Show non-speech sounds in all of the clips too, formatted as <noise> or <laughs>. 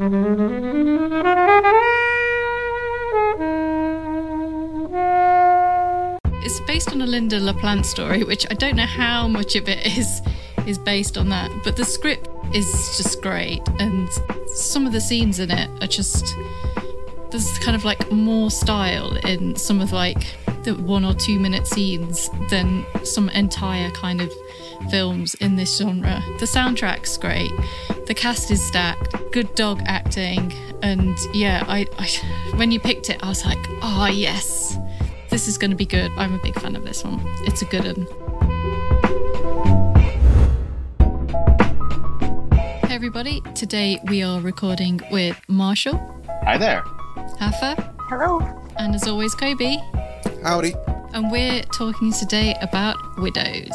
It's based on a Lynda La Plante story, which I don't know how much of it is is based on that, but the script is just great, and some of the scenes in it are just there's kind of like more style in some of like the one or two minute scenes than some entire kind of films in this genre. The soundtrack's great, the cast is stacked, good dog acting, and yeah, I, I when you picked it, I was like, oh yes, this is going to be good. I'm a big fan of this one. It's a good one. Hey everybody, today we are recording with Marshall, Hi there. Rafa, Hello. and as always, Kobe. Howdy. And we're talking today about widows.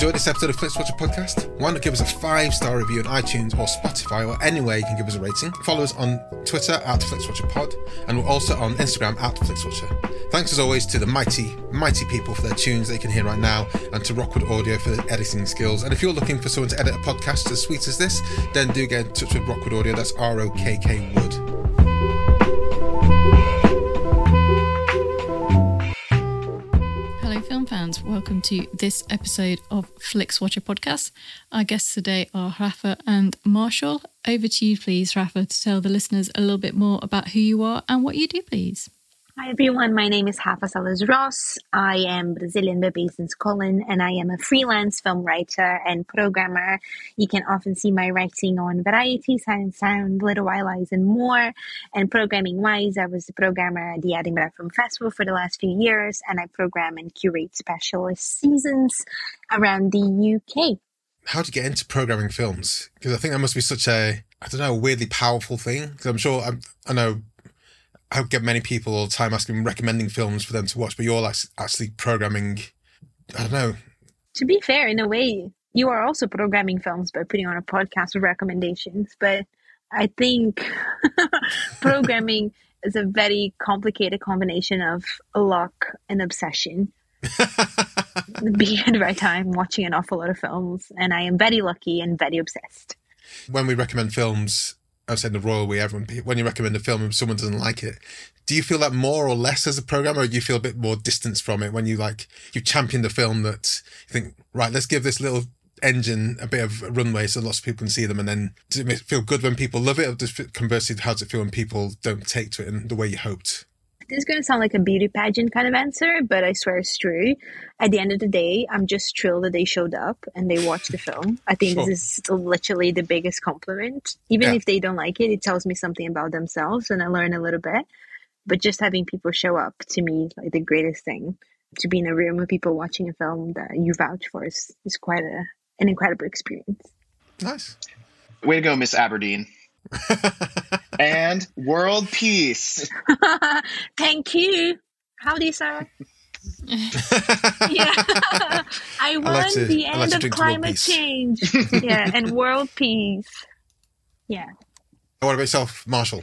Enjoyed this episode of Flixwatcher Podcast? Why not give us a five star review on iTunes or Spotify or anywhere you can give us a rating? Follow us on Twitter at FlixWatcherPod and we're also on Instagram at FlixWatcher. Thanks as always to the mighty, mighty people for their tunes that you can hear right now and to Rockwood Audio for their editing skills. And if you're looking for someone to edit a podcast as sweet as this, then do get in touch with Rockwood Audio. That's R O K K Wood. Welcome to this episode of Flix Watcher Podcast. Our guests today are Rafa and Marshall. Over to you, please, Rafa, to tell the listeners a little bit more about who you are and what you do, please. Hi everyone, my name is Rafa Sales Ross. I am Brazilian but based in Scotland and I am a freelance film writer and programmer. You can often see my writing on Variety, Sight and Sound, Little White Lies and more. And programming wise, I was the programmer at the Edinburgh Film Festival for the last few years and I program and curate specialist seasons around the UK. How to get into programming films? Because I think that must be such a, I don't know, weirdly powerful thing. Because I'm sure, I'm, I know I get many people all the time asking, recommending films for them to watch, but you're like actually programming. I don't know. To be fair, in a way, you are also programming films by putting on a podcast of recommendations, but I think <laughs> programming <laughs> is a very complicated combination of luck and obsession. <laughs> Being at the right time, watching an awful lot of films, and I am very lucky and very obsessed. when we recommend films, I've said the royal we, everyone, when you recommend a film and someone doesn't like it, do you feel that more or less as a programmer, or do you feel a bit more distance from it when you like, you champion the film that you think, right, let's give this little engine a bit of runway so lots of people can see them and then does it feel good when people love it or does it, conversely how does it feel when people don't take to it in the way you hoped This is going to sound like a beauty pageant kind of answer, but I swear it's true. At the end of the day, I'm just thrilled that they showed up and they watched the film. I think Sure. this is literally the biggest compliment. Even Yeah. if they don't like it, it tells me something about themselves and I learn a little bit. But just having people show up to me like the greatest thing. To be in a room with people watching a film that you vouch for is, is quite a, an incredible experience. nice Way to go, Miss Aberdeen. <laughs> and world peace. <laughs> Thank you. Howdy, sir. <laughs> Yeah. <laughs> I won like to- the I like end of drink to world climate change. yeah, and world peace. Yeah. what about yourself marshall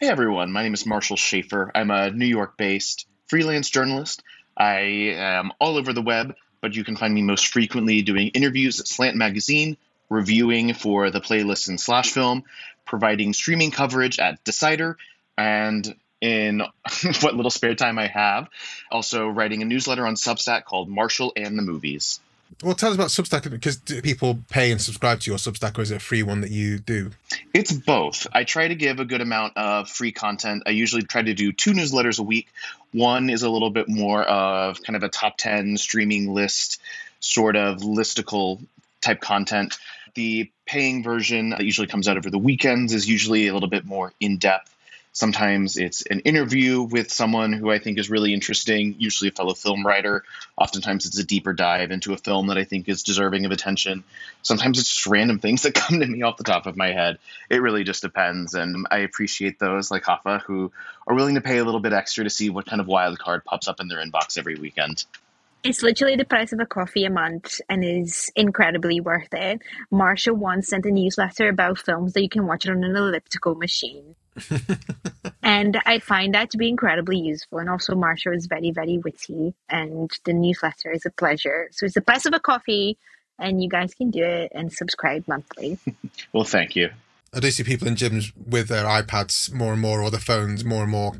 Hey everyone, my name is Marshall Shaffer. I'm a New York based freelance journalist. I am all over the web, but you can find me most frequently doing interviews at Slant Magazine, reviewing for the playlist and Slash Film, providing streaming coverage at Decider, and in <laughs> what little spare time I have, also writing a newsletter on Substack called Marshall and the Movies. well tell us about substack because do people pay and subscribe to your substack or is it a free one that you do It's both. I try to give a good amount of free content. I usually try to do two newsletters a week. One is a little bit more of kind of a top 10 streaming list, sort of listicle type content. The paying version that usually comes out over the weekends is usually a little bit more in depth. Sometimes it's an interview with someone who I think is really interesting, usually a fellow film writer. Oftentimes it's a deeper dive into a film that I think is deserving of attention. Sometimes it's just random things that <laughs> come to me off the top of my head. It really just depends. And I appreciate those like Rafa who are willing to pay a little bit extra to see what kind of wild card pops up in their inbox every weekend. It's literally the price of a coffee a month and is incredibly worth it. Marsha once sent a newsletter about films that you can watch it on an elliptical machine. <laughs> and I find that to be incredibly useful. And also, Marsha is very, very witty, and the newsletter is a pleasure. So it's the price of a coffee, and you guys can do it and subscribe monthly. <laughs> well, thank you. I do see people in gyms with their iPads more and more, or their phones more and more,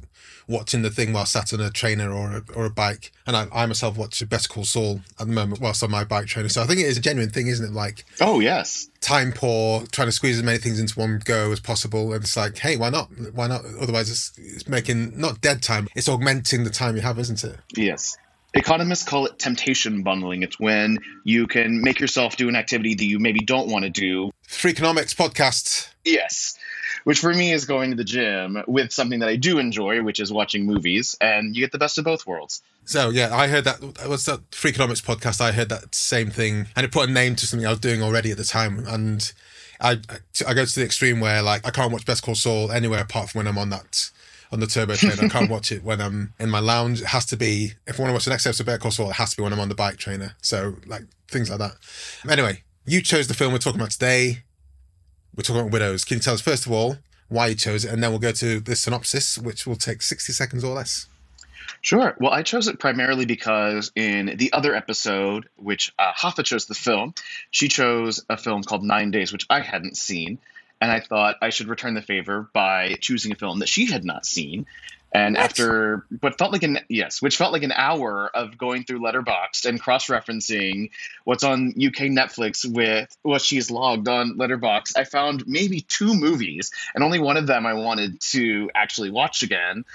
watching the thing while sat on a trainer or a, or a bike. And I, I myself watch Better Call Saul at the moment whilst on my bike trainer. So I think it is a genuine thing, isn't it? Like, oh yes, time poor, trying to squeeze as many things into one go as possible. And it's like, hey, why not? Why not? Otherwise, it's, it's making not dead time; it's augmenting the time you have, isn't it? Yes. Economists call it temptation bundling. It's when you can make yourself do an activity that you maybe don't want to do. Freakonomics podcast. Yes. Which for me is going to the gym with something that I do enjoy, which is watching movies, and you get the best of both worlds. So yeah, I heard that was that Freakonomics podcast. I heard that same thing, and it put a name to something I was doing already at the time. And I I go to the extreme where like I can't watch Better Call Saul anywhere apart from when I'm on that on the turbo trainer. I can't watch it when I'm in my lounge. It has to be if I want to watch the next episode of Better Call Saul, it has to be when I'm on the bike trainer. So like things like that. Anyway, you chose the film we're talking about today. We're talking about Widows. Can you tell us first of all why you chose it, and then we'll go to the synopsis, which will take sixty seconds or less. Sure. Well, I chose it primarily because in the other episode, which uh, Rafa chose the film, she chose a film called Nine Days, which I hadn't seen and I thought I should return the favor by choosing a film that she had not seen. And what? after what felt like an yes, which felt like an hour of going through Letterboxd and cross-referencing what's on UK Netflix with what she's logged on Letterboxd, I found maybe two movies, and only one of them I wanted to actually watch again.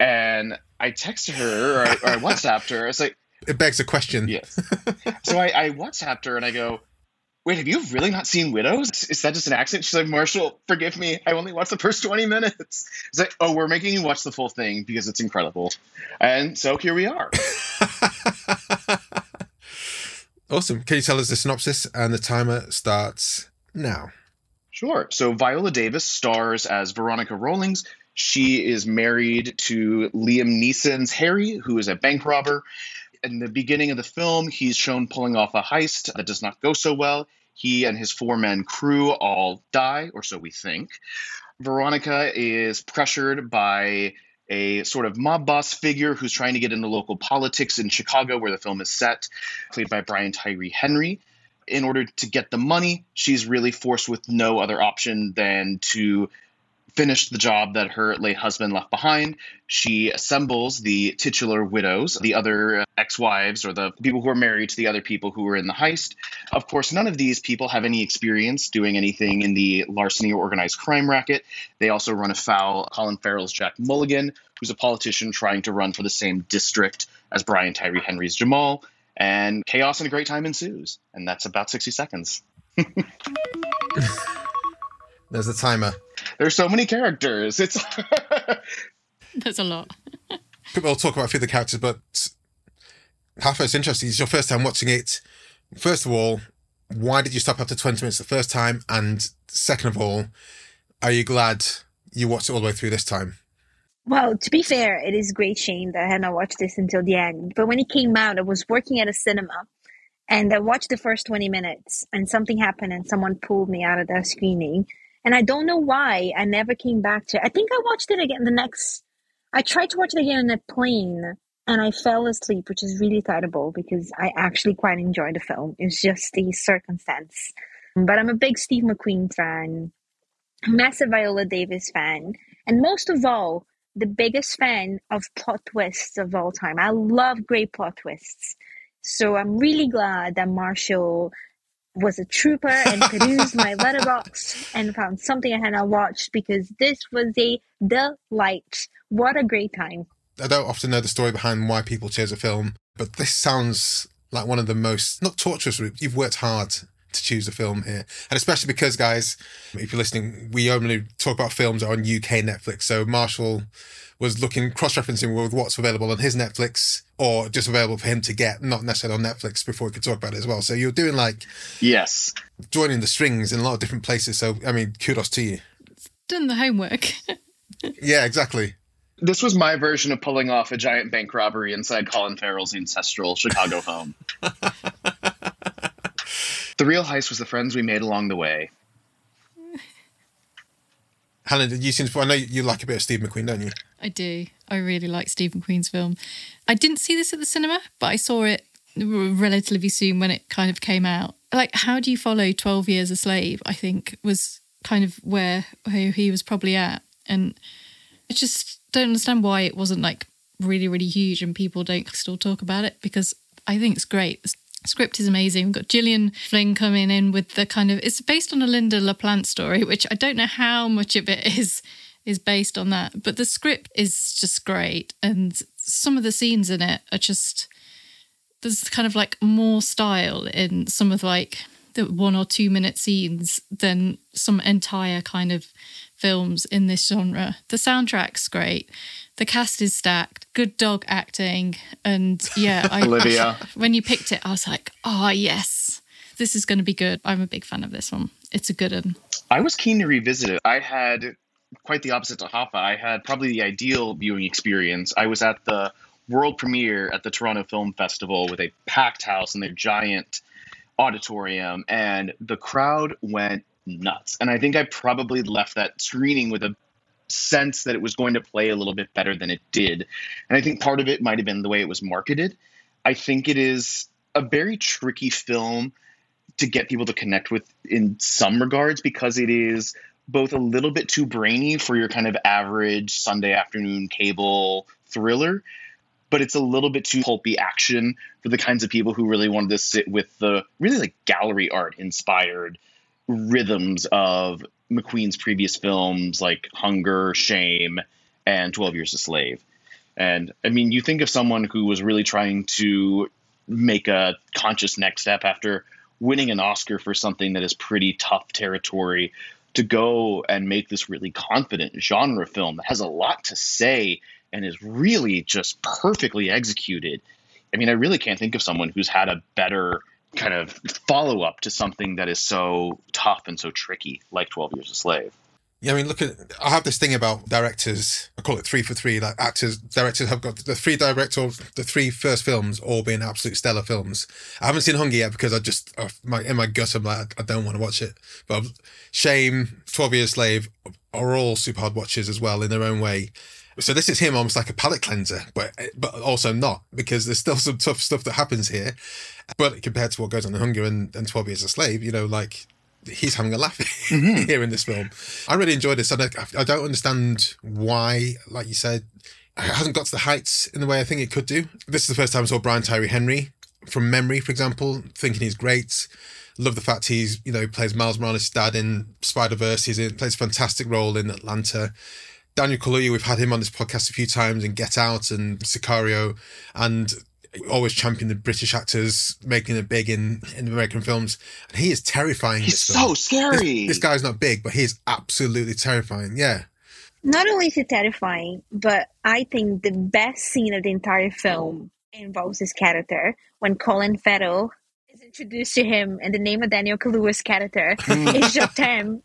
And I texted her or I, or I <laughs> WhatsApped her. I was like, "It begs a question." Yes. so I, I WhatsApped her and I go, wait, have you really not seen Widows? Is that just an accident? She's like, Marshall, forgive me. I only watched the first 20 minutes. It's like, oh, we're making you watch the full thing because it's incredible. And so here we are. <laughs> awesome. Can you tell us the synopsis? And the timer starts now. Sure. So Viola Davis stars as Veronica Rawlings. She is married to Liam Neeson's Harry, who is a bank robber in the beginning of the film, he's shown pulling off a heist that does not go so well. He and his four men crew all die, or so we think. Veronica is pressured by a sort of mob boss figure who's trying to get into local politics in Chicago, where the film is set, played by Brian Tyree Henry. In order to get the money, she's really forced with no other option than to finished the job that her late husband left behind. She assembles the titular widows, the other ex wives, or the people who are married to the other people who were in the heist. Of course, none of these people have any experience doing anything in the larceny or organized crime racket. They also run afoul Colin Farrell's Jack Mulligan, who's a politician trying to run for the same district as Brian Tyree Henry's Jamal. And chaos and a great time ensues. And that's about 60 seconds. <laughs> There's a timer. There's so many characters. It's <laughs> There's a lot. we'll talk about a few of the characters, but Rafa, it's interesting. It's your first time watching it. First of all, why did you stop after 20 minutes the first time? And second of all, are you glad you watched it all the way through this time? Well, to be fair, it is a great shame that I had not watched this until the end. But when it came out, I was working at a cinema and I watched the first 20 minutes and something happened and someone pulled me out of that screening and I don't know why I never came back to it. I think I watched it again the next. I tried to watch it again on a plane, and I fell asleep, which is really terrible because I actually quite enjoyed the film. It's just the circumstance. But I'm a big Steve McQueen fan, massive Viola Davis fan, and most of all, the biggest fan of plot twists of all time. I love great plot twists. So I'm really glad that Marshall was a trooper and perused my Letterboxd and found something I had not watched because this was a delight. What a great time. I don't often know the story behind why people chose a film, but this sounds like one of the most, not torturous, you've worked hard to choose a film here. And especially because, guys, if you're listening, we only talk about films on UK Netflix. So Marshall was looking cross-referencing with what's available on his Netflix or just available for him to get, not necessarily on Netflix before he could talk about it as well. So you're doing like yes, joining the strings in a lot of different places. So I mean, kudos to you. Done the homework. <laughs> yeah, exactly. This was my version of pulling off a giant bank robbery inside Colin Farrell's ancestral Chicago home. <laughs> the real heist was the friends we made along the way. <laughs> Helen, did you see? I know you like a bit of Steve McQueen, don't you? I do. I really like Steve McQueen's film. I didn't see this at the cinema, but I saw it relatively soon when it kind of came out. like how do you follow 12 years a slave i think was kind of where, where he was probably at and i just don't understand why it wasn't like really really huge and people don't still talk about it because i think it's great the script is amazing we've got gillian flynn coming in with the kind of it's based on a Lynda La Plante story which i don't know how much of it is is based on that but the script is just great and some of the scenes in it are just there's kind of like more style in some of like the one or two minute scenes than some entire kind of films in this genre. The soundtrack's great. The cast is stacked. Good dog acting, and yeah, <laughs> I, Olivia. <laughs> when you picked it, I was like, oh yes, this is going to be good. I'm a big fan of this one. It's a good one. I was keen to revisit it. I had quite the opposite to Rafa. I had probably the ideal viewing experience. I was at the world premiere at the Toronto Film Festival with a packed house and their giant auditorium, and the crowd went nuts. And I think I probably left that screening with a sense that it was going to play a little bit better than it did. And I think part of it might have been the way it was marketed. I think it is a very tricky film to get people to connect with in some regards because it is both a little bit too brainy for your kind of average Sunday afternoon cable thriller, but it's a little bit too pulpy action for the kinds of people who really wanted to sit with the really like gallery art inspired rhythms of McQueen's previous films like Hunger, Shame, and 12 Years a Slave. And I mean, you think of someone who was really trying to make a conscious next step after winning an Oscar for something that is pretty tough territory to go and make this really confident genre film that has a lot to say and is really just perfectly executed. I mean, I really can't think of someone who's had a better kind of follow up to something that is so tough and so tricky, like 12 Years a Slave. Yeah, I mean, look at. I have this thing about directors. I call it three for three. Like actors, directors have got the three directors, the three first films, all being absolute stellar films. I haven't seen Hunger yet because I just, my in my gut, I'm like, I don't want to watch it. But Shame, Twelve Years Slave are all super hard watches as well in their own way. So this is him almost like a palate cleanser, but but also not because there's still some tough stuff that happens here. But compared to what goes on in Hunger and, and Twelve Years a Slave, you know, like he's having a laugh <laughs> mm-hmm. here in this film. I really enjoyed this. I I don't understand why, like you said, it hasn't got to the heights in the way I think it could do. This is the first time I saw Brian Tyree Henry from memory, for example, thinking he's great. Love the fact he's, you know, plays Miles Morales' dad in Spider Verse. He's in, plays a fantastic role in Atlanta. Daniel Kaluuya, we've had him on this podcast a few times and Get Out and Sicario, and always champion the British actors making it big in, in American films. And he is terrifying. He's so scary. This, this, guy's not big, but he is absolutely terrifying. Yeah. Not only is he terrifying, but I think the best scene of the entire film involves his character when Colin Farrell is introduced to him, and the name of Daniel Kaluuya's character hmm. is Jatemme.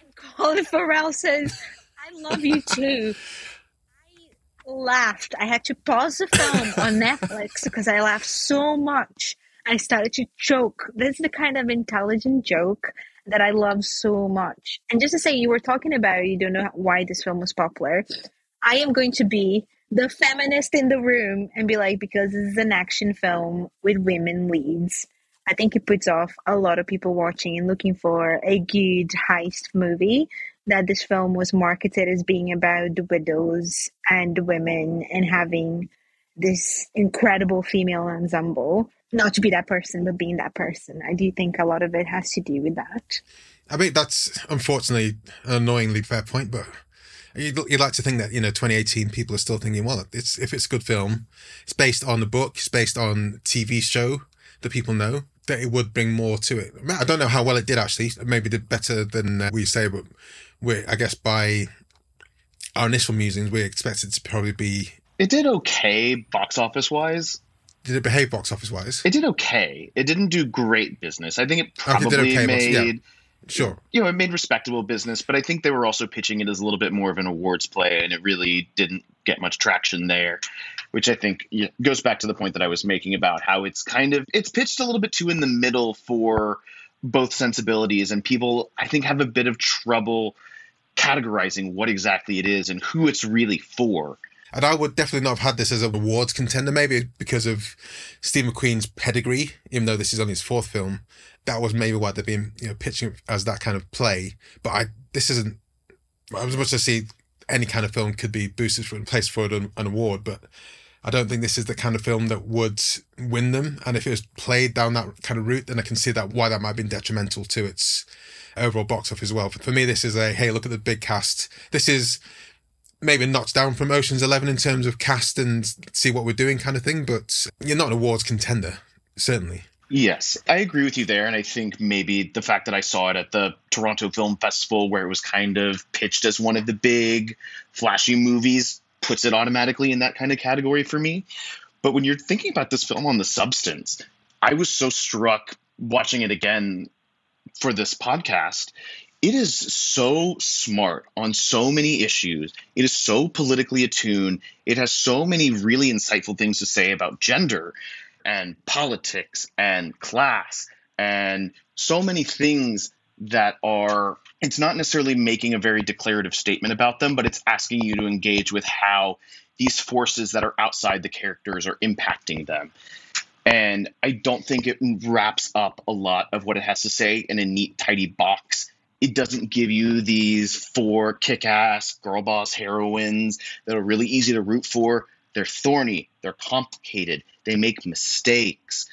And Colin Farrell says, I love you too I laughed. I had to pause the film on Netflix <laughs> because I laughed so much. I started to choke. This is the kind of intelligent joke that I love so much. And just to say, you were talking about you don't know why this film was popular. I am going to be the feminist in the room and be like, because this is an action film with women leads. I think it puts off a lot of people watching and looking for a good heist movie that this film was marketed as being about widows and women and having this incredible female ensemble. Not to be that person, but being that person. I do think a lot of it has to do with that. I mean, that's unfortunately an annoyingly fair point, but you'd, you'd like to think that, you know, 2018 people are still thinking, well, it's if it's a good film, it's based on the book, it's based on TV show that people know, that it would bring more to it. I don't know how well it did actually. Maybe did better than uh, we say, but we I guess by our initial musings, we expected to probably be. It did okay box office wise. Did it behave box office wise? It did okay. It didn't do great business. I think it oh, probably okay, okay, made. Yeah. Sure. You know, it made respectable business, but I think they were also pitching it as a little bit more of an awards play, and it really didn't get much traction there, which I think goes back to the point that I was making about how it's kind of it's pitched a little bit too in the middle for both sensibilities, and people I think have a bit of trouble categorizing what exactly it is and who it's really for. And I would definitely not have had this as an awards contender, maybe because of Steve McQueen's pedigree, even though this is only his fourth film. That was maybe why they've been you know, pitching it as that kind of play. But I this isn't, as much as I see any kind of film could be boosted for placed for an, an award, but I don't think this is the kind of film that would win them. And if it was played down that kind of route, then I can see that why that might have been detrimental to its overall box office as well. For me, this is a hey, look at the big cast. This is maybe knocks down from Ocean's Eleven in terms of cast and see what we're doing kind of thing, but you're not an awards contender, certainly. Yes, I agree with you there. And I think maybe the fact that I saw it at the Toronto Film Festival, where it was kind of pitched as one of the big, flashy movies, puts it automatically in that kind of category for me. But when you're thinking about this film on the substance, I was so struck watching it again for this podcast. It is so smart on so many issues. It is so politically attuned. It has so many really insightful things to say about gender and politics and class and so many things that are it's not necessarily making a very declarative statement about them, but it's asking you to engage with how these forces that are outside the characters are impacting them. And I don't think it wraps up a lot of what it has to say in a neat, tidy box. It doesn't give you these four kick ass girl boss heroines that are really easy to root for. They're thorny, they're complicated, they make mistakes,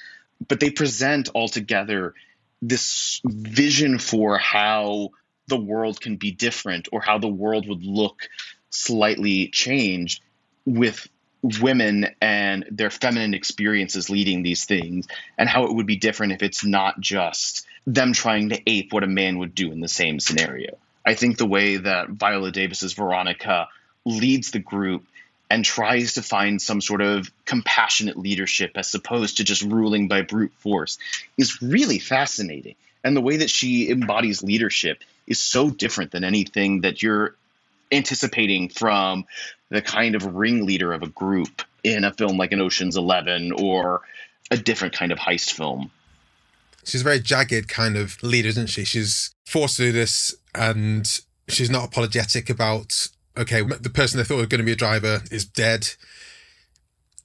but they present altogether this vision for how the world can be different or how the world would look slightly changed with women and their feminine experiences leading these things and how it would be different if it's not just them trying to ape what a man would do in the same scenario. I think the way that Viola Davis's Veronica leads the group and tries to find some sort of compassionate leadership as opposed to just ruling by brute force is really fascinating. And the way that she embodies leadership is so different than anything that you're anticipating from the kind of ringleader of a group in a film like an Ocean's Eleven or a different kind of heist film. She's a very jagged kind of leader, isn't she? She's forced to do this and she's not apologetic about okay, the person they thought was going to be a driver is dead.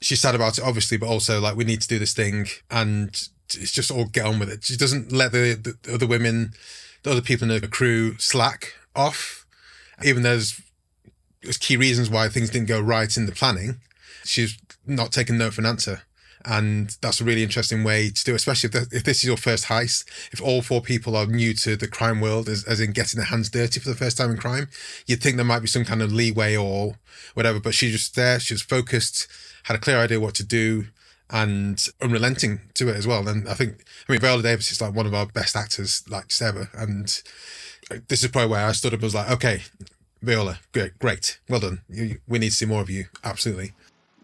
She's sad about it, obviously, but also like we need to do this thing, and it's just all get on with it. She doesn't let the, the other women, the other people in the crew slack off, even there's there's key reasons why things didn't go right in the planning. She's not taking no for an answer. And that's a really interesting way to do it, especially if, the, if this is your first heist. If all four people are new to the crime world, as, as in getting their hands dirty for the first time in crime, you'd think there might be some kind of leeway or whatever. But she's just there, she's focused, had a clear idea what to do, and unrelenting to it as well. And I think, I mean, Viola Davis is like one of our best actors, like just ever. And this is probably where I stood up and was like, okay, Viola, great, great, well done. You, we need to see more of you. Absolutely.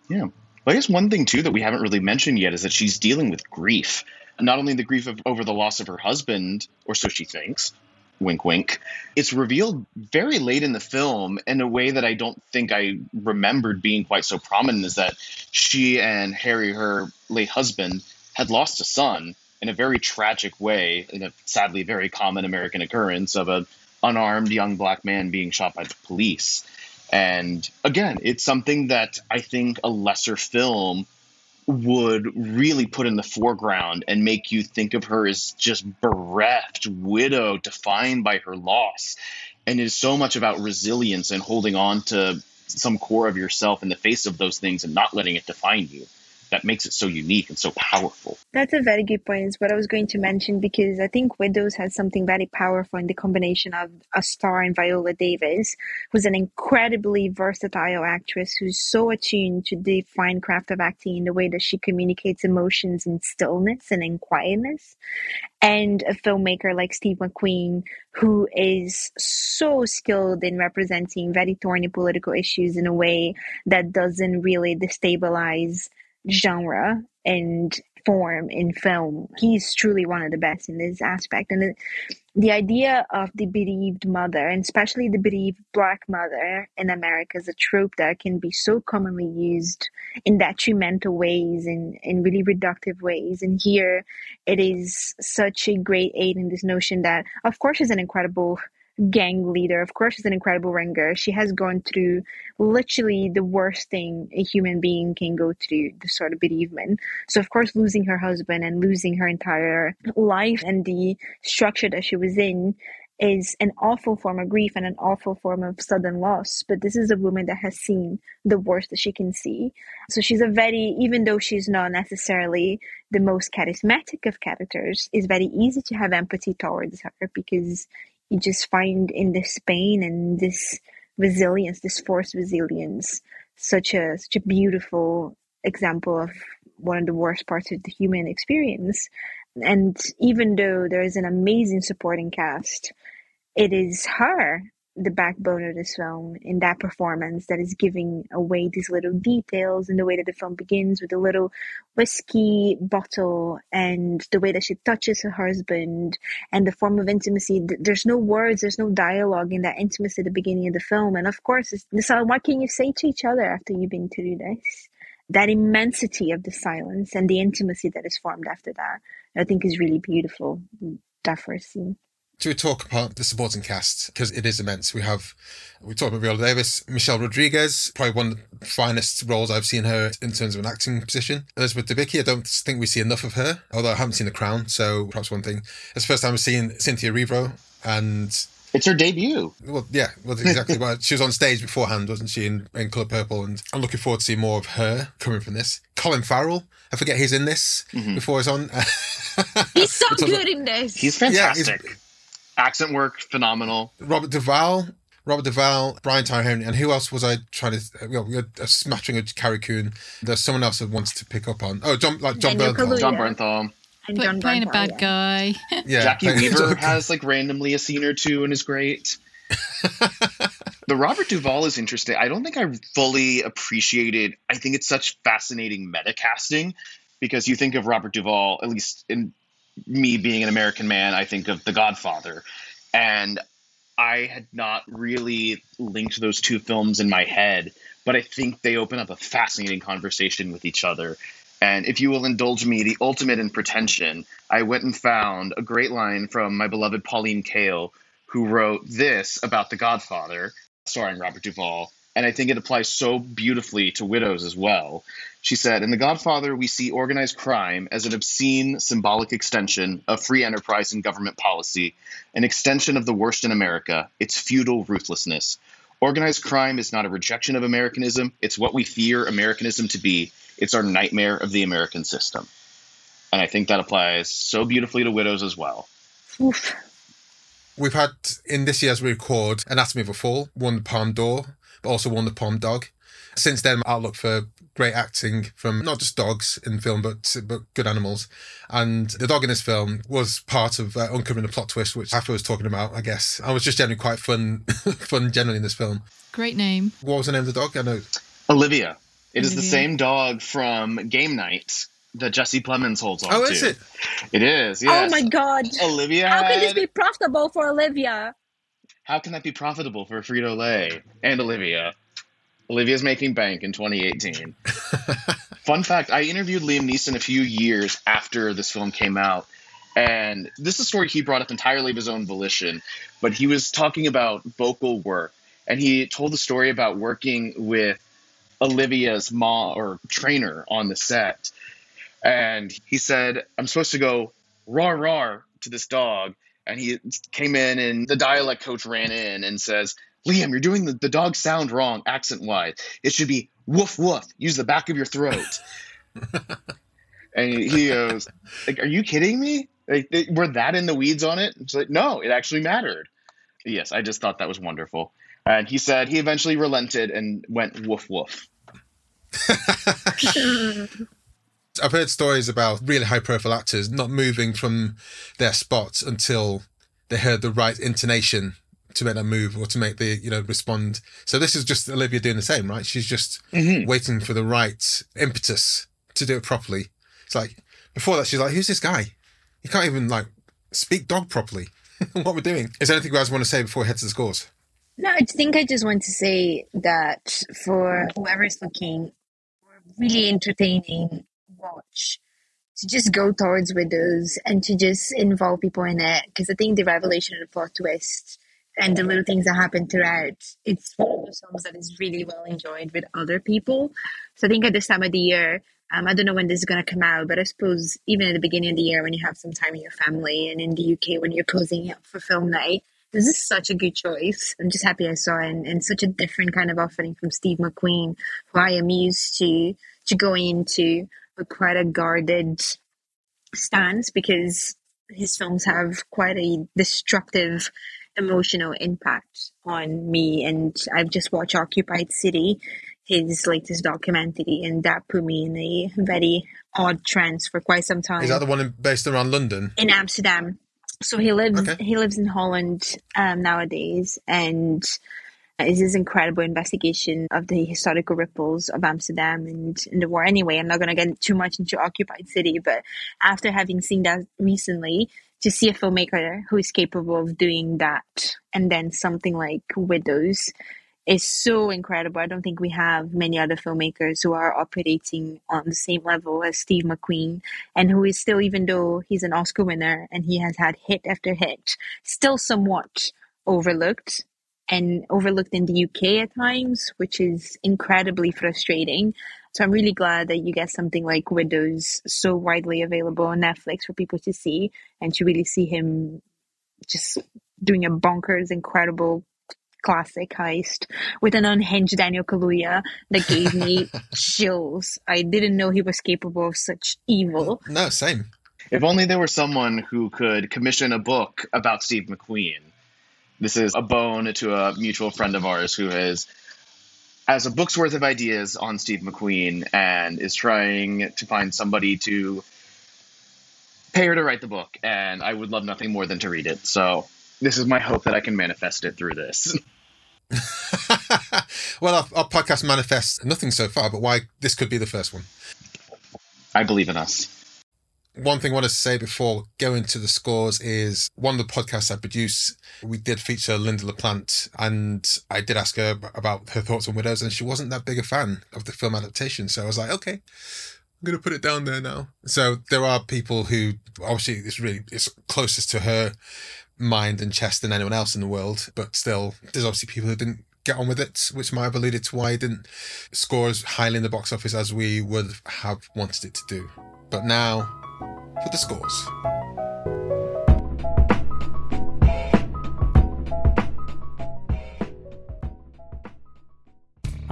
Yeah. Well, I guess one thing too that we haven't really mentioned yet is that she's dealing with grief. Not only the grief of, over the loss of her husband, or so she thinks, wink wink. It's revealed very late in the film in a way that I don't think I remembered being quite so prominent is that she and Harry, her late husband, had lost a son in a very tragic way, in a sadly very common American occurrence of a unarmed young black man being shot by the police. And again, it's something that I think a lesser film would really put in the foreground and make you think of her as just bereft widow defined by her loss and it is so much about resilience and holding on to some core of yourself in the face of those things and not letting it define you that makes it so unique and so powerful. That's a very good point. It's what I was going to mention because I think Widows has something very powerful in the combination of a star in Viola Davis, who's an incredibly versatile actress who's so attuned to the fine craft of acting in the way that she communicates emotions in stillness and in quietness, and a filmmaker like Steve McQueen, who is so skilled in representing very thorny political issues in a way that doesn't really destabilize genre and form in film. He's truly one of the best in this aspect. And the, the idea of the bereaved mother, and especially the bereaved black mother in America, is a trope that can be so commonly used in detrimental ways, in, in really reductive ways. And here it is such a great aid in this notion that, of course, she's an incredible gang leader. Of course, she's an incredible ringer. She has gone through literally the worst thing a human being can go through, the sort of bereavement. So, of course, losing her husband and losing her entire life and the structure that she was in is an awful form of grief and an awful form of sudden loss. But this is a woman that has seen the worst that she can see. So she's a very, even though she's not necessarily the most charismatic of characters, it's very easy to have empathy towards her because you just find in this pain and this resilience, this forced resilience, such a such a beautiful example of one of the worst parts of the human experience. And even though there is an amazing supporting cast, it is her the backbone of this film in that performance that is giving away these little details in the way that the film begins with a little whiskey bottle and the way that she touches her husband and the form of intimacy. There's no words there's no dialogue in that intimacy at the beginning of the film. And of course it's, what can you say to each other after you've been through this? That immensity of the silence and the intimacy that is formed after that i think is really beautiful that first scene to talk about the supporting cast because it is immense. We have we talked about Viola Davis, Michelle Rodriguez, probably one of the finest roles I've seen her in terms of an acting position. Elizabeth Debicki, I don't think we see enough of her, although I haven't seen The Crown, so perhaps one thing. It's the first time I've seen Cynthia Erivo, and it's her debut. Well, yeah, well, exactly. well, she was on stage beforehand, wasn't she, in, in Colour Purple? And I'm looking forward to see more of her coming from this. Colin Farrell, I forget he's in this mm-hmm. before he's on. <laughs> he's so good in this. He's fantastic. Yeah, accent work phenomenal. Robert Duvall, Robert Duvall, Brian Tyree and who else was I trying to? You know, uh, a smattering of Carrie Coon. There's someone else I wanted to pick up on. Oh, Jon, like Jon Bernthal. Jon Bernthal. And Jon playing Bernthal, a bad yeah. guy. yeah, <laughs> Jacki Weaver has like randomly a scene or two and is great. <laughs> the Robert Duvall is interesting. I don't think I fully appreciated. I think it's such fascinating meta casting because you think of Robert Duvall, at least in me being an American man, I think of The Godfather. And I had not really linked those two films in my head, but I think they open up a fascinating conversation with each other. And if you will indulge me, the ultimate in pretension, I went and found a great line from my beloved Pauline Kael, who wrote this about The Godfather, starring Robert Duvall. And I think it applies so beautifully to widows as well. She said, In The Godfather, we see organized crime as an obscene, symbolic extension of free enterprise and government policy, an extension of the worst in America, its feudal ruthlessness. Organized crime is not a rejection of Americanism, it's what we fear Americanism to be. It's our nightmare of the American system. And I think that applies so beautifully to widows as well. Oof. We've had in this year's record Anatomy of a Fall, won the Palme d'Or, but also won the Palme d'Or. Since then, I'll look for great acting from not just dogs in film, but but good animals. And the dog in this film was part of uh, uncovering the plot twist, which Afro was talking about. I guess I was just generally quite fun, <laughs> fun generally in this film. Great name. What was the name of the dog? I know. Olivia. It Olivia. is the same dog from Game Night that Jesse Plemons holds on oh, to. is it? It is. Yes. Oh my God. Olivia. How can this be profitable for Olivia? How can that be profitable for Frito Lay and Olivia? Olivia's making bank in 2018. <laughs> Fun fact I interviewed Liam Neeson a few years after this film came out. And this is a story he brought up entirely of his own volition, but he was talking about vocal work. And he told the story about working with Olivia's mom or trainer on the set. And he said, I'm supposed to go rawr rawr to this dog. And he came in, and the dialect coach ran in and says, Liam, you're doing the, the dog sound wrong accent wise. It should be woof woof. Use the back of your throat. <laughs> and he goes, like, are you kidding me? Like, they, we're that in the weeds on it? It's like, no, it actually mattered. Yes, I just thought that was wonderful. And he said he eventually relented and went woof woof. <laughs> I've heard stories about really high profile actors not moving from their spots until they heard the right intonation to make that move or to make the you know respond. So this is just Olivia doing the same, right? She's just mm-hmm. waiting for the right impetus to do it properly. It's like before that, she's like, "Who's this guy? He can't even like speak dog properly." <laughs> what we're doing. Is there anything you guys want to say before we head to the scores? No, I think I just want to say that for whoever's looking for really entertaining watch, to just go towards with those and to just involve people in it because I think the revelation of the plot twist and the little things that happen throughout. It's one of those films that is really well enjoyed with other people. So I think at this time of the year, um, I don't know when this is going to come out, but I suppose even at the beginning of the year when you have some time with your family and in the UK when you're closing up for film night, this is such a good choice. I'm just happy I saw it and, and such a different kind of offering from Steve McQueen, who I am used to to going into with quite a guarded stance because his films have quite a destructive emotional impact on me. And I've just watched Occupied City, his latest documentary, and that put me in a very odd trance for quite some time. Is that the one in, based around London? In Amsterdam. So he lives Okay. he lives in Holland um, nowadays, and is this incredible investigation of the historical ripples of Amsterdam and, and the war. Anyway, I'm not going to get too much into Occupied City, but after having seen that recently, to see a filmmaker who is capable of doing that and then something like Widows is so incredible. I don't think we have many other filmmakers who are operating on the same level as Steve McQueen and who is still, even though he's an Oscar winner and he has had hit after hit, still somewhat overlooked and overlooked in the UK at times, which is incredibly frustrating. So I'm really glad that you get something like Widows so widely available on Netflix for people to see and to really see him just doing a bonkers, incredible classic heist with an unhinged Daniel Kaluuya that gave me <laughs> chills. I didn't know he was capable of such evil. No, same. If only there were someone who could commission a book about Steve McQueen. This is a bone to a mutual friend of ours who is has a book's worth of ideas on Steve McQueen and is trying to find somebody to pay her to write the book. And I would love nothing more than to read it. So this is my hope that I can manifest it through this. <laughs> <laughs> well, our, our podcast manifests nothing so far, but why this could be the first one. I believe in us. One thing I want to say before going to the scores is one of the podcasts I produce, we did feature Lynda La Plante, and I did ask her about her thoughts on Widows, and she wasn't that big a fan of the film adaptation. So I was like, okay, I'm going to put it down there now. So there are people who obviously it's really it's closest to her mind and chest than anyone else in the world, but still, there's obviously people who didn't get on with it, which might have alluded to why it didn't score as highly in the box office as we would have wanted it to do. But now for the scores.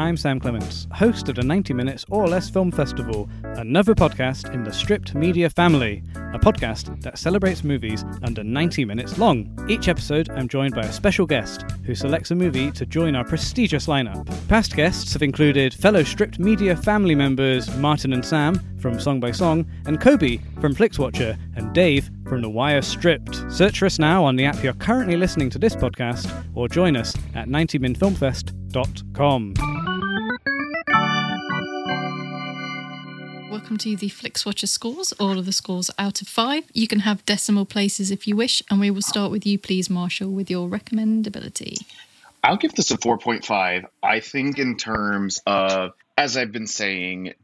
I'm Sam Clements, host of the 90 Minutes or Less Film Festival, another podcast in the Stripped Media family, a podcast that celebrates movies under 90 minutes long. Each episode, I'm joined by a special guest who selects a movie to join our prestigious lineup. Past guests have included fellow Stripped Media family members Martin and Sam from Song by Song, and Kobe from Flixwatcher, and Dave from The Wire Stripped. Search for us now on the app you're currently listening to this podcast, or join us at 90minfilmfest.com. Welcome to the Flixwatcher scores, all of the scores out of five. You can have decimal places if you wish, and we will start with you, please, Marshall, with your recommendability. I'll give this a 4.5. I think, in terms of, as I've been saying,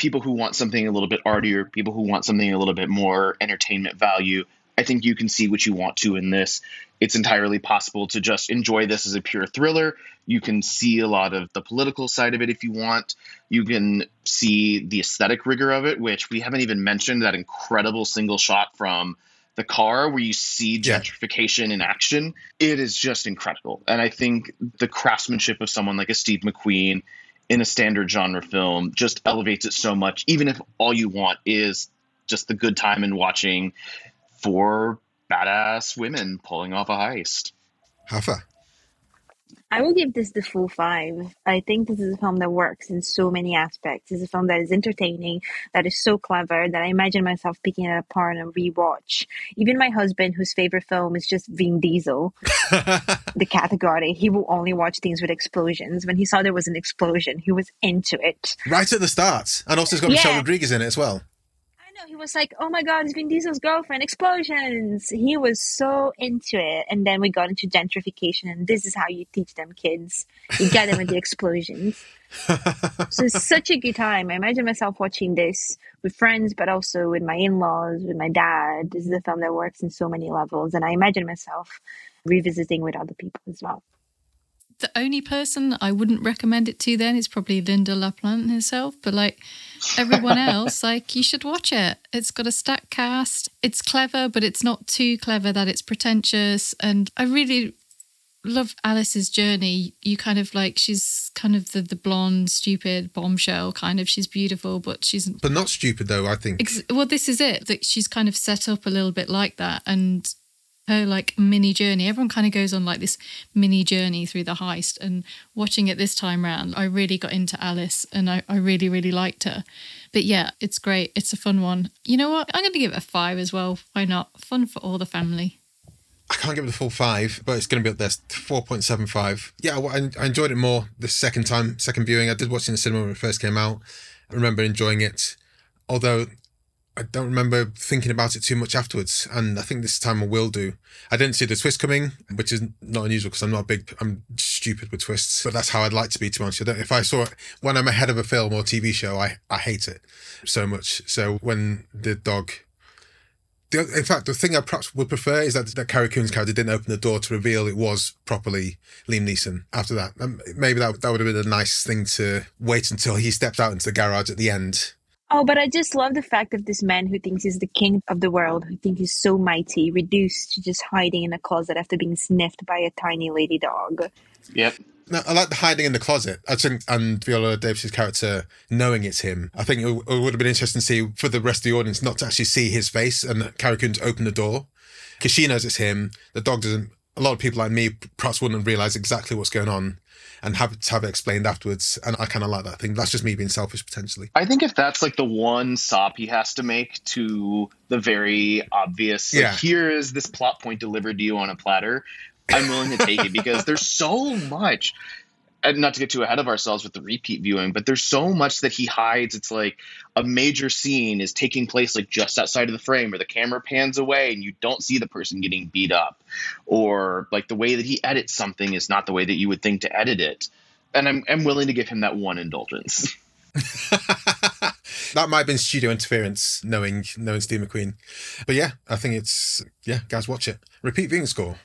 people who want something a little bit artier, people who want something a little bit more entertainment value, I think you can see what you want to in this. It's entirely possible to just enjoy this as a pure thriller. You can see a lot of the political side of it if you want. You can see the aesthetic rigor of it, which we haven't even mentioned that incredible single shot from the car where you see Yeah. gentrification in action. It is just incredible. And I think the craftsmanship of someone like a Steve McQueen in a standard genre film just elevates it so much, even if all you want is just the good time in watching four badass women pulling off a heist. Rafa. I will give this the full five. I think this is a film that works in so many aspects. It's a film that is entertaining, that is so clever that I imagine myself picking it apart and rewatch. Even my husband, whose favorite film is just Vin Diesel, <laughs> the category, he will only watch things with explosions. When he saw there was an explosion, he was into it. right at the start. And also it's got Michelle Rodriguez in it as well. Know, he was like, "Oh my God, it's Vin Diesel's girlfriend! Explosions!" He was so into it, and then we got into gentrification, and this is how you teach them kids: you get them with the explosions. <laughs> so it's such a good time. I imagine myself watching this with friends, but also with my in-laws, with my dad. This is a film that works in so many levels, and I imagine myself revisiting with other people as well the only person I wouldn't recommend it to then is probably Lynda La Plante herself. But like everyone <laughs> else, like you should watch it. It's got a stacked cast. It's clever, but it's not too clever that it's pretentious. And I really love Alice's journey. You kind of like she's kind of the the blonde, stupid bombshell kind of. She's beautiful, but she's but not stupid though. I think. Ex- well, this is it that she's kind of set up a little bit like that, and her like mini journey. Everyone kind of goes on like this mini journey through the heist. And watching it this time round, I really got into Alice and I, I really, really liked her. But yeah, it's great. It's a fun one. You know what? I'm going to give it a five as well. Why not? Fun for all the family. I can't give it a full five, but it's going to be up there, 4.75. Yeah, I, I enjoyed it more the second time, second viewing. I did watch it in the cinema when it first came out. I remember enjoying it. Although I don't remember thinking about it too much afterwards, and I think this time I will do. I didn't see the twist coming, which is not unusual because I'm not big, I'm stupid with twists, but that's how I'd like to be. To be honest, I if I saw it when I'm ahead of a film or TV show, I I hate it so much. So when the dog the, in fact, the thing I perhaps would prefer is that, that Carrie Coon's character didn't open the door to reveal it was properly Liam Neeson after that. Um, maybe that, that would have been a nice thing to wait until he stepped out into the garage at the end Oh, but I just love the fact of this man who thinks he's the king of the world, who thinks he's so mighty, reduced to just hiding in a closet after being sniffed by a tiny lady dog. Yep. No, I like the hiding in the closet. I think, and Viola Davis's character knowing it's him. I think it, it, would have been interesting to see for the rest of the audience not to actually see his face and Carrie Coon's open the door because she knows it's him. The dog doesn't. A lot of people like me perhaps wouldn't realize exactly what's going on and have to have it explained afterwards. And I kind of like that thing. That's just me being selfish potentially. I think if that's like the one sop he has to make to the very obvious, like, yeah. here is this plot point delivered to you on a platter. I'm willing to take it because there's so much and not to get too ahead of ourselves with the repeat viewing, but there's so much that he hides. It's like a major scene is taking place like just outside of the frame, or the camera pans away and you don't see the person getting beat up, or like the way that he edits something is not the way that you would think to edit it. And I'm I'm willing to give him that one indulgence. <laughs> that might have been studio interference, knowing knowing Steve McQueen. But yeah, I think it's yeah, guys, watch it. Repeat viewing score,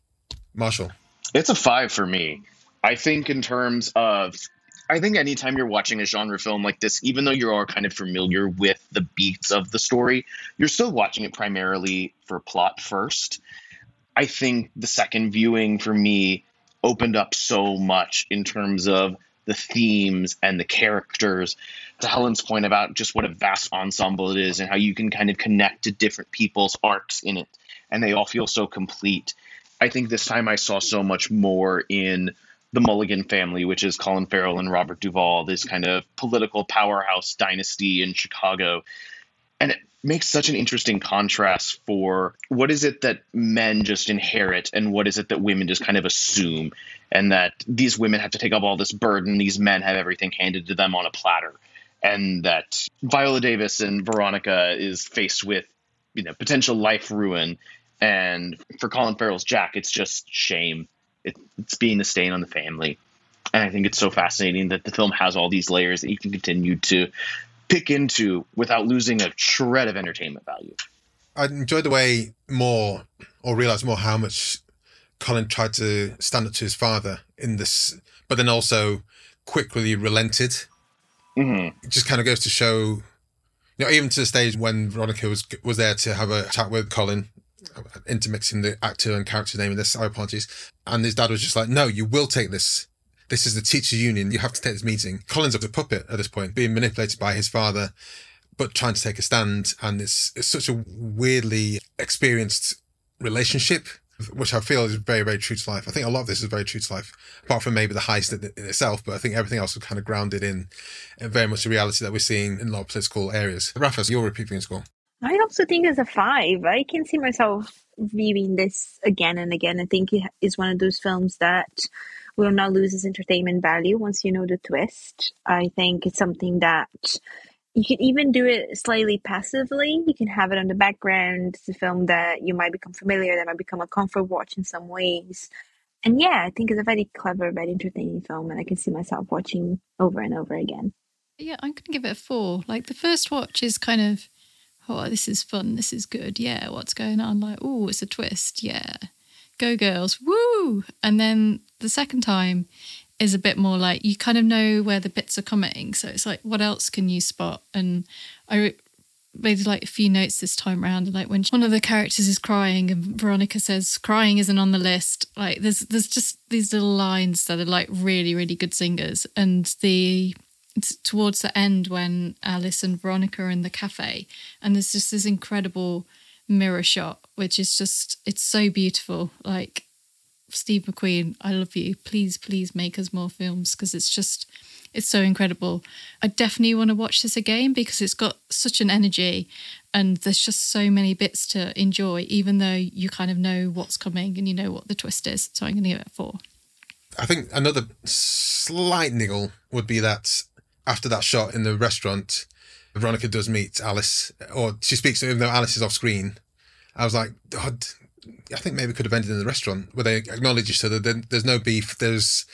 Marshall. It's a five for me. I think in terms of I think anytime you're watching a genre film like this, even though you are kind of familiar with the beats of the story, you're still watching it primarily for plot first. I think the second viewing for me opened up so much in terms of the themes and the characters. To Helen's point about just what a vast ensemble it is and how you can kind of connect to different people's arcs in it, and they all feel so complete. I think this time I saw so much more in the Mulligan family, which is Colin Farrell and Robert Duvall, this kind of political powerhouse dynasty in Chicago. And it makes such an interesting contrast for what is it that men just inherit and what is it that women just kind of assume, and that these women have to take up all this burden, these men have everything handed to them on a platter. And that Viola Davis and Veronica is faced with, you know, potential life ruin. And for Colin Farrell's Jack, it's just shame it, it's being a stain on the family. And I think it's so fascinating that the film has all these layers that you can continue to pick into without losing a shred of entertainment value. I enjoyed the way more, or realized more how much Colin tried to stand up to his father in this, but then also quickly relented. Mm-hmm. It just kind of goes to show, you know, even to the stage when Veronica was was there to have a chat with Colin intermixing the actor and character name in this. I apologies. And his dad was just like, no, you will take this. This is the teachers union. You have to take this meeting. Colin's a puppet at this point, being manipulated by his father, but trying to take a stand. And it's, it's such a weirdly experienced relationship, which I feel is very, very true to life. I think a lot of this is very true to life, apart from maybe the heist in itself. But I think everything else is kind of grounded in very much the reality that we're seeing in a lot of political areas. Rafa, your repeating in school. I also think as a five, I can see myself viewing this again and again. I think it is one of those films that will not lose its entertainment value once you know the twist. I think it's something that you can even do it slightly passively. You can have it on the background. It's a film that you might become familiar, that might become a comfort watch in some ways. And yeah, I think it's a very clever, very entertaining film, and I can see myself watching over and over again. Yeah, I'm going to give it a four. Like the first watch is kind of, oh, this is fun, this is good. Yeah, what's going on? Like, oh, it's a twist. Yeah, go girls, woo! And then the second time is a bit more like you kind of know where the bits are coming. So it's like, what else can you spot? And I made like a few notes this time around. Like when one of the characters is crying and Veronica says crying isn't on the list. Like there's there's just these little lines that are like really really good singers. And the towards the end when Alice and Veronica are in the cafe, and there's just this incredible mirror shot, which is just it's so beautiful. Like Steve McQueen, I love you. Please, please make us more films because it's just, it's so incredible. I definitely want to watch this again because it's got such an energy and there's just so many bits to enjoy, even though you kind of know what's coming and you know what the twist is. So I'm going to give it a four. I think another slight niggle would be that after that shot in the restaurant, Veronica does meet Alice, or she speaks to him, though Alice is off screen. I was like, oh, I think maybe could have ended in the restaurant where they acknowledge each other. There's no beef. There's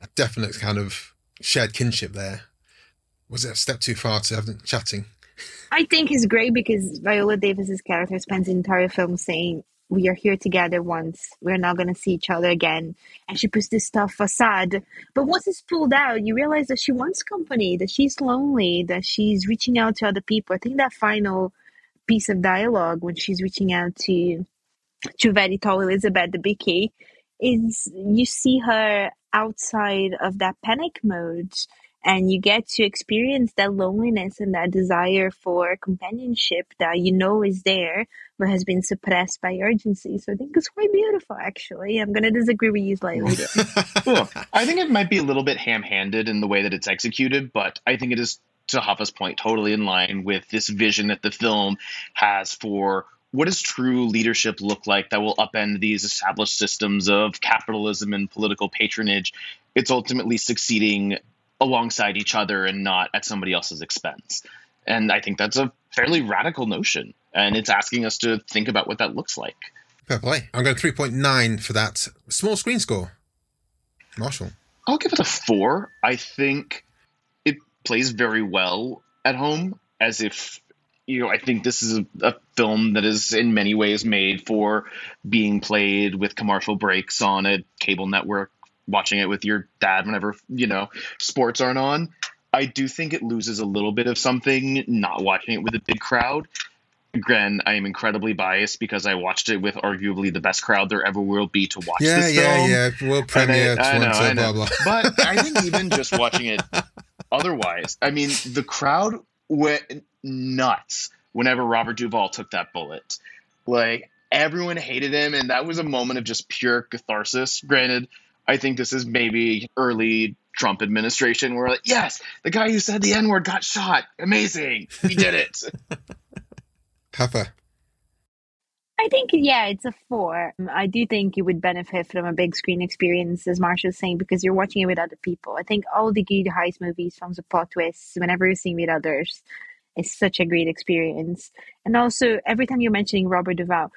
a definite kind of shared kinship there. Was it a step too far to have them chatting? I think it's great because Viola Davis's character spends the entire film saying, "We are here together once. We're not going to see each other again." And she puts this tough facade, but once it's pulled out, you realize that she wants company, that she's lonely, that she's reaching out to other people. I think that final piece of dialogue when she's reaching out to to very tall Elizabeth Debicki is you see her outside of that panic mode and you get to experience that loneliness and that desire for companionship that you know is there has been suppressed by urgency so i think it's quite beautiful actually i'm going to disagree with you slightly <laughs> i think it might be a little bit ham-handed in the way that it's executed but i think it is to Rafa's point totally in line with this vision that the film has for what does true leadership look like that will upend these established systems of capitalism and political patronage? It's ultimately succeeding alongside each other and not at somebody else's expense. And I think that's a fairly radical notion. And it's asking us to think about what that looks like. Fair play. I'm going 3.9 for that small screen score. Marshall. I'll give it a four. I think it plays very well at home as if you know, I think this is a, a, film that is in many ways made for being played with commercial breaks on a cable network, watching it with your dad whenever, you know, sports aren't on. I do think it loses a little bit of something not watching it with a big crowd. Again, I am incredibly biased because I watched it with arguably the best crowd there ever will be to watch yeah, this yeah, film. Yeah, yeah, World premiere, I, I know, uh, I know. Blah, blah. <laughs> But I think even just watching it <laughs> otherwise, I mean, the crowd went nuts whenever Robert Duvall took that bullet. Like everyone hated him, and that was a moment of just pure catharsis. Granted, I think this is maybe early Trump administration where like, yes, the guy who said the N word got shot. Amazing. He did it. <laughs> Pepper. I think, yeah, it's a four. I do think you would benefit from a big screen experience, as Marshall was saying, because you're watching it with other people. I think all the good heist movies, films of plot twists, whenever you're seeing with others, is such a great experience. And also, every time you're mentioning Robert Duvall,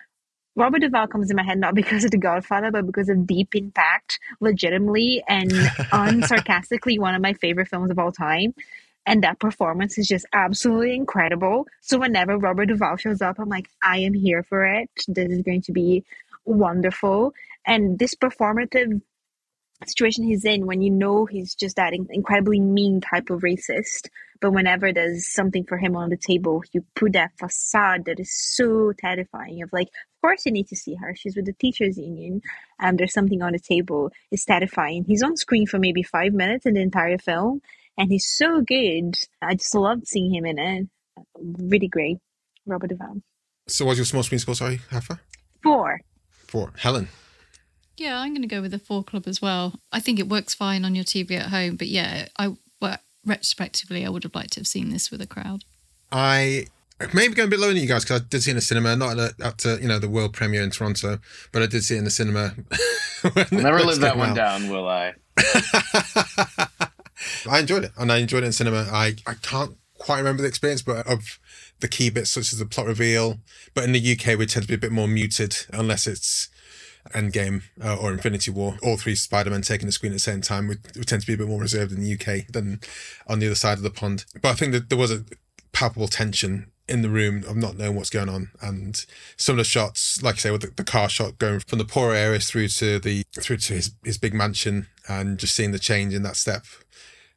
Robert Duvall comes in my head not <laughs> because of The Godfather, but because of Deep Impact, legitimately and <laughs> unsarcastically one of my favorite films of all time. And that performance is just absolutely incredible. So whenever Robert Duvall shows up, I'm like, I am here for it. This is going to be wonderful. And this performative situation he's in when you know he's just that incredibly mean type of racist but whenever there's something for him on the table you put that facade that is so terrifying of like course you need to see her. She's with the teachers union and there's something on the table. It's terrifying. He's on screen for maybe five minutes in the entire film and he's so good. I just loved seeing him in it. Really great. Robert duvall. So what's your small screen score sorry Rafa? four. Four. Helen? Yeah, I'm going to go with the four club as well. I think it works fine on your TV at home, but yeah, I well, retrospectively, I would have liked to have seen this with a crowd. I maybe going a bit lower than you guys because I did see it in the cinema, not at, at uh, you know the world premiere in Toronto, but I did see it in the cinema. <laughs> I'll never live that one out. down, will I? <laughs> I enjoyed it, and I enjoyed it in cinema. I I can't quite remember the experience, but of the key bits such as the plot reveal. But in the UK, we tend to be a bit more muted unless it's Endgame uh, or Infinity War. All three Spider-Man taking the screen at the same time would, would tend to be a bit more reserved in the UK than on the other side of the pond. But I think that there was a palpable tension in the room of not knowing what's going on. And some of the shots like i say with the, the, car shot going from the poorer areas through to the through to his, his big mansion and just seeing the change in that step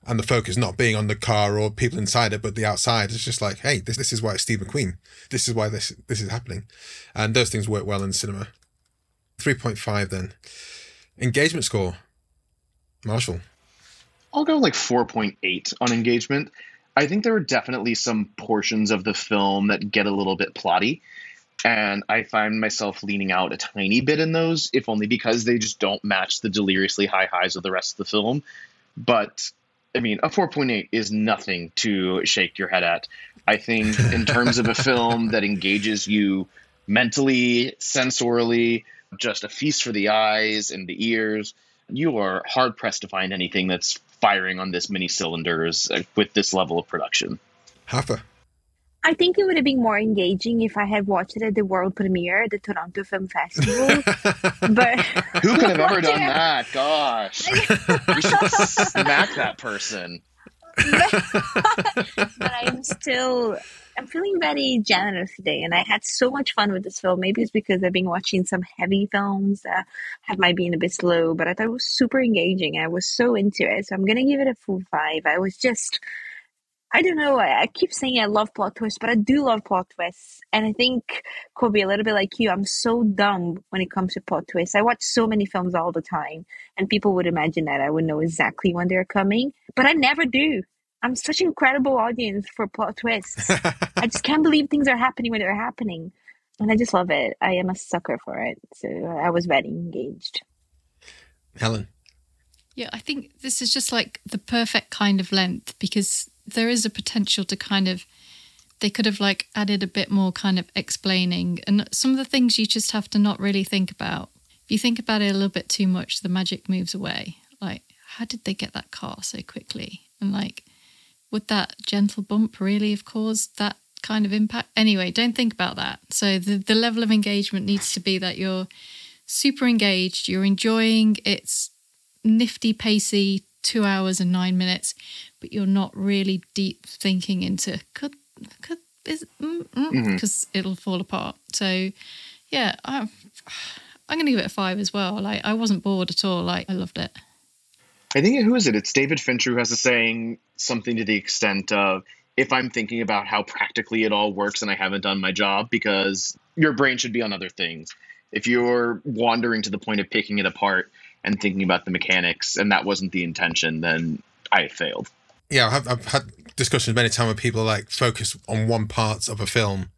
and the focus not being on the car or people inside it but the outside it's just like hey this, this is why it's steve mcqueen this is why this this is happening. And those things work well in cinema. 3.5 then. Engagement score. Marshall. I'll go like 4.8 on engagement I think there are definitely some portions of the film that get a little bit plotty. And I find myself leaning out a tiny bit in those, if only because they just don't match the deliriously high highs of the rest of the film. But I mean, a 4.8 is nothing to shake your head at. I think, in terms of a film that engages you mentally, sensorially, just a feast for the eyes and the ears, you are hard pressed to find anything that's firing on this many cylinders uh, with this level of production. Rafa. I think it would have been more engaging if I had watched it at the world premiere, at the Toronto Film Festival. <laughs> but <laughs> who could have ever done that? Gosh, <laughs> we should smack that person. but I'm still I'm feeling very generous today, and I had so much fun with this film. Maybe it's because I've been watching some heavy films that have might been a bit slow, but I thought it was super engaging. I was so into it, so I'm gonna give it a full five. I was just, I don't know. I, I keep saying I love plot twists, but I do love plot twists, and I think Kobe a little bit like you. I'm so dumb when it comes to plot twists. I watch so many films all the time, and people would imagine that I would know exactly when they're coming, but I never do. I'm such an incredible audience for plot twists. <laughs> I just can't believe things are happening when they're happening. And I just love it. I am a sucker for it. So I was very engaged. Helen. Yeah, I think this is just like the perfect kind of length because there is a potential to kind of they could have like added a bit more kind of explaining and some of the things you just have to not really think about. If you think about it a little bit too much, the magic moves away. Like, how did they get that car so quickly? And like would that gentle bump really have caused that kind of impact? Anyway, don't think about that. So the, the level of engagement needs to be that you're super engaged, you're enjoying its nifty, pacey two hours and nine minutes, but you're not really deep thinking into could could because mm, mm, mm, it'll fall apart. So yeah, I'm I'm gonna give it a five as well. Like I wasn't bored at all. Like I loved it. I think who is it? It's David Fincher who has a saying something to the extent of if I'm thinking about how practically it all works and I haven't done my job because your brain should be on other things. If you're wandering to the point of picking it apart and thinking about the mechanics and that wasn't the intention, then I failed. Yeah, I've, I've had discussions many times where people like focus on one part of a film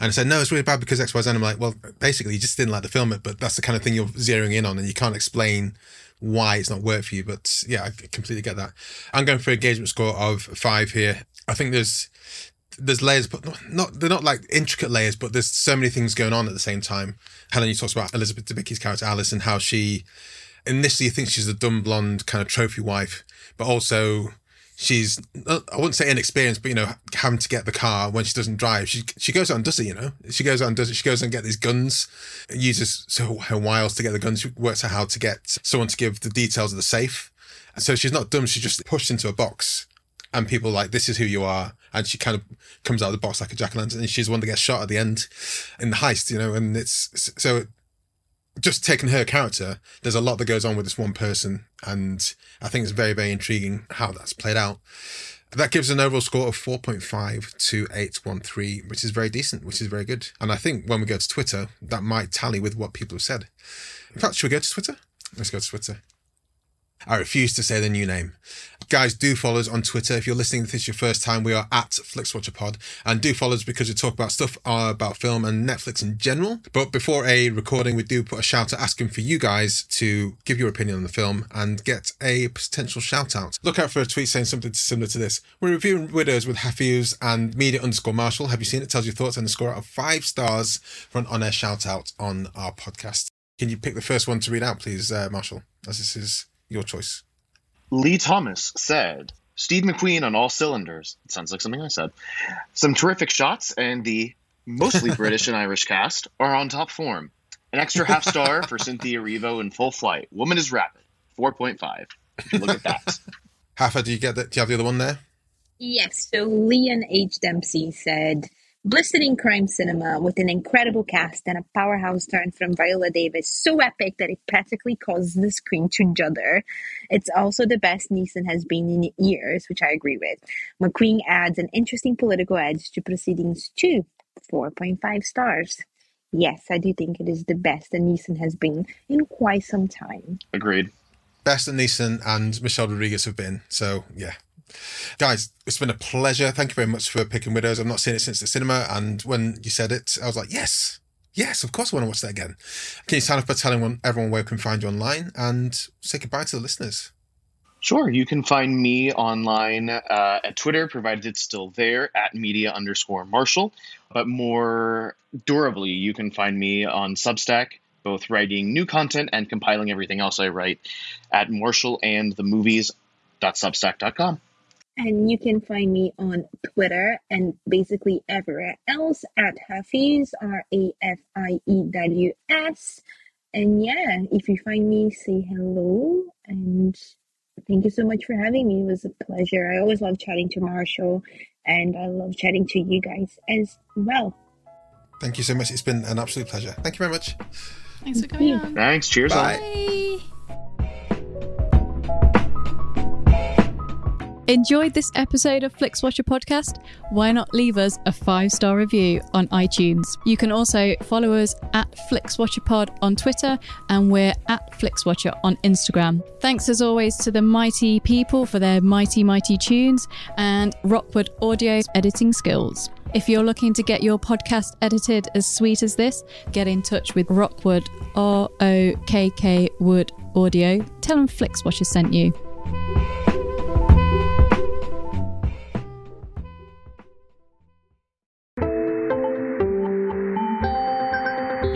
and I said, no, it's really bad because X, Y, Z. And I'm like, well, basically, you just didn't like the film it, but that's the kind of thing you're zeroing in on, and you can't explain why it's not worked for you. But yeah, I completely get that. I'm going for engagement score of five here. I think there's there's layers, but not they're not like intricate layers, but there's so many things going on at the same time. Helen, you talked about Elizabeth Debicki's character Alice and how she initially thinks she's a dumb blonde kind of trophy wife, but also she's uh, I wouldn't say inexperienced, but you know, having to get the car when she doesn't drive. She she goes out and does it, you know. She goes out and does it. She goes and get these guns, uses so her wiles to get the guns. She works out how to get someone to give the details of the safe. And So she's not dumb. She's just pushed into a box, and people like this is who you are, and she kind of comes out of the box like a jack o' lantern, and she's the one that gets shot at the end in the heist, you know. And it's so just taking her character, there's a lot that goes on with this one person, and I think it's very, very intriguing how that's played out. That gives an overall score of 4.5 to 813, which is very decent, which is very good. And I think when we go to Twitter, that might tally with what people have said. In fact, should we go to Twitter? Let's go to Twitter. I refuse to say the new name. Guys, do follow us on Twitter. If you're listening to this your first time, we are at FlixWatcherPod. And do follow us because we talk about stuff uh, about film and Netflix in general. But before a recording, we do put a shout out asking for you guys to give your opinion on the film and get a potential shout out. Look out for a tweet saying something similar to this. We're reviewing Widows with Rafiews and media underscore Marshall. Have you seen it? Tells your thoughts and a score out of five stars for an on air shout out on our podcast. Can you pick the first one to read out, please, uh, Marshall? As this is your choice. Lee Thomas said, Steve McQueen on all cylinders. It sounds like something I said. Some terrific shots, and the mostly <laughs> British and Irish cast are on top form. An extra half star for Cynthia Erivo in full flight. Woman is rapid. 4.5. Look at that. <laughs> Rafa, do you get that? Do you have the other one there? Yes. So Leon H. Dempsey said, blistering crime cinema with an incredible cast and a powerhouse turn from Viola Davis, so epic that it practically causes the screen to judder. It's also the best Neeson has been in years, which I agree with. McQueen adds an interesting political edge to proceedings too. 4.5 stars. Yes, I do think it is the best that Neeson has been in quite some time. Agreed. Best that Neeson and Michelle Rodriguez have been. So, yeah. Guys, it's been a pleasure. Thank you very much for picking Widows. I've not seen it since the cinema. And when you said it, I was like, yes, yes, of course I want to watch that again. Can you sign up by telling everyone where we can find you online and say goodbye to the listeners? Sure. You can find me online uh, at Twitter, provided it's still there, at media underscore Marshall. But more durably, you can find me on Substack, both writing new content and compiling everything else I write at marshallandthemovies.substack.com. And you can find me on Twitter and basically everywhere else at Rafiews, R A F I E W S. And yeah, if you find me, say hello. And thank you so much for having me. It was a pleasure. I always love chatting to Marshall, and I love chatting to you guys as well. Thank you so much. It's been an absolute pleasure. Thank you very much. Thanks for coming on. Thanks. Cheers. Bye. Bye. Enjoyed this episode of FlixWatcher podcast? Why not leave us a five star review on iTunes? You can also follow us at FlixWatcherPod on Twitter and we're at FlixWatcher on Instagram. Thanks as always to the mighty people for their mighty, mighty tunes and Rockwood Audio's editing skills. If you're looking to get your podcast edited as sweet as this, get in touch with Rockwood, R O K K Wood Audio. Tell them FlixWatcher sent you.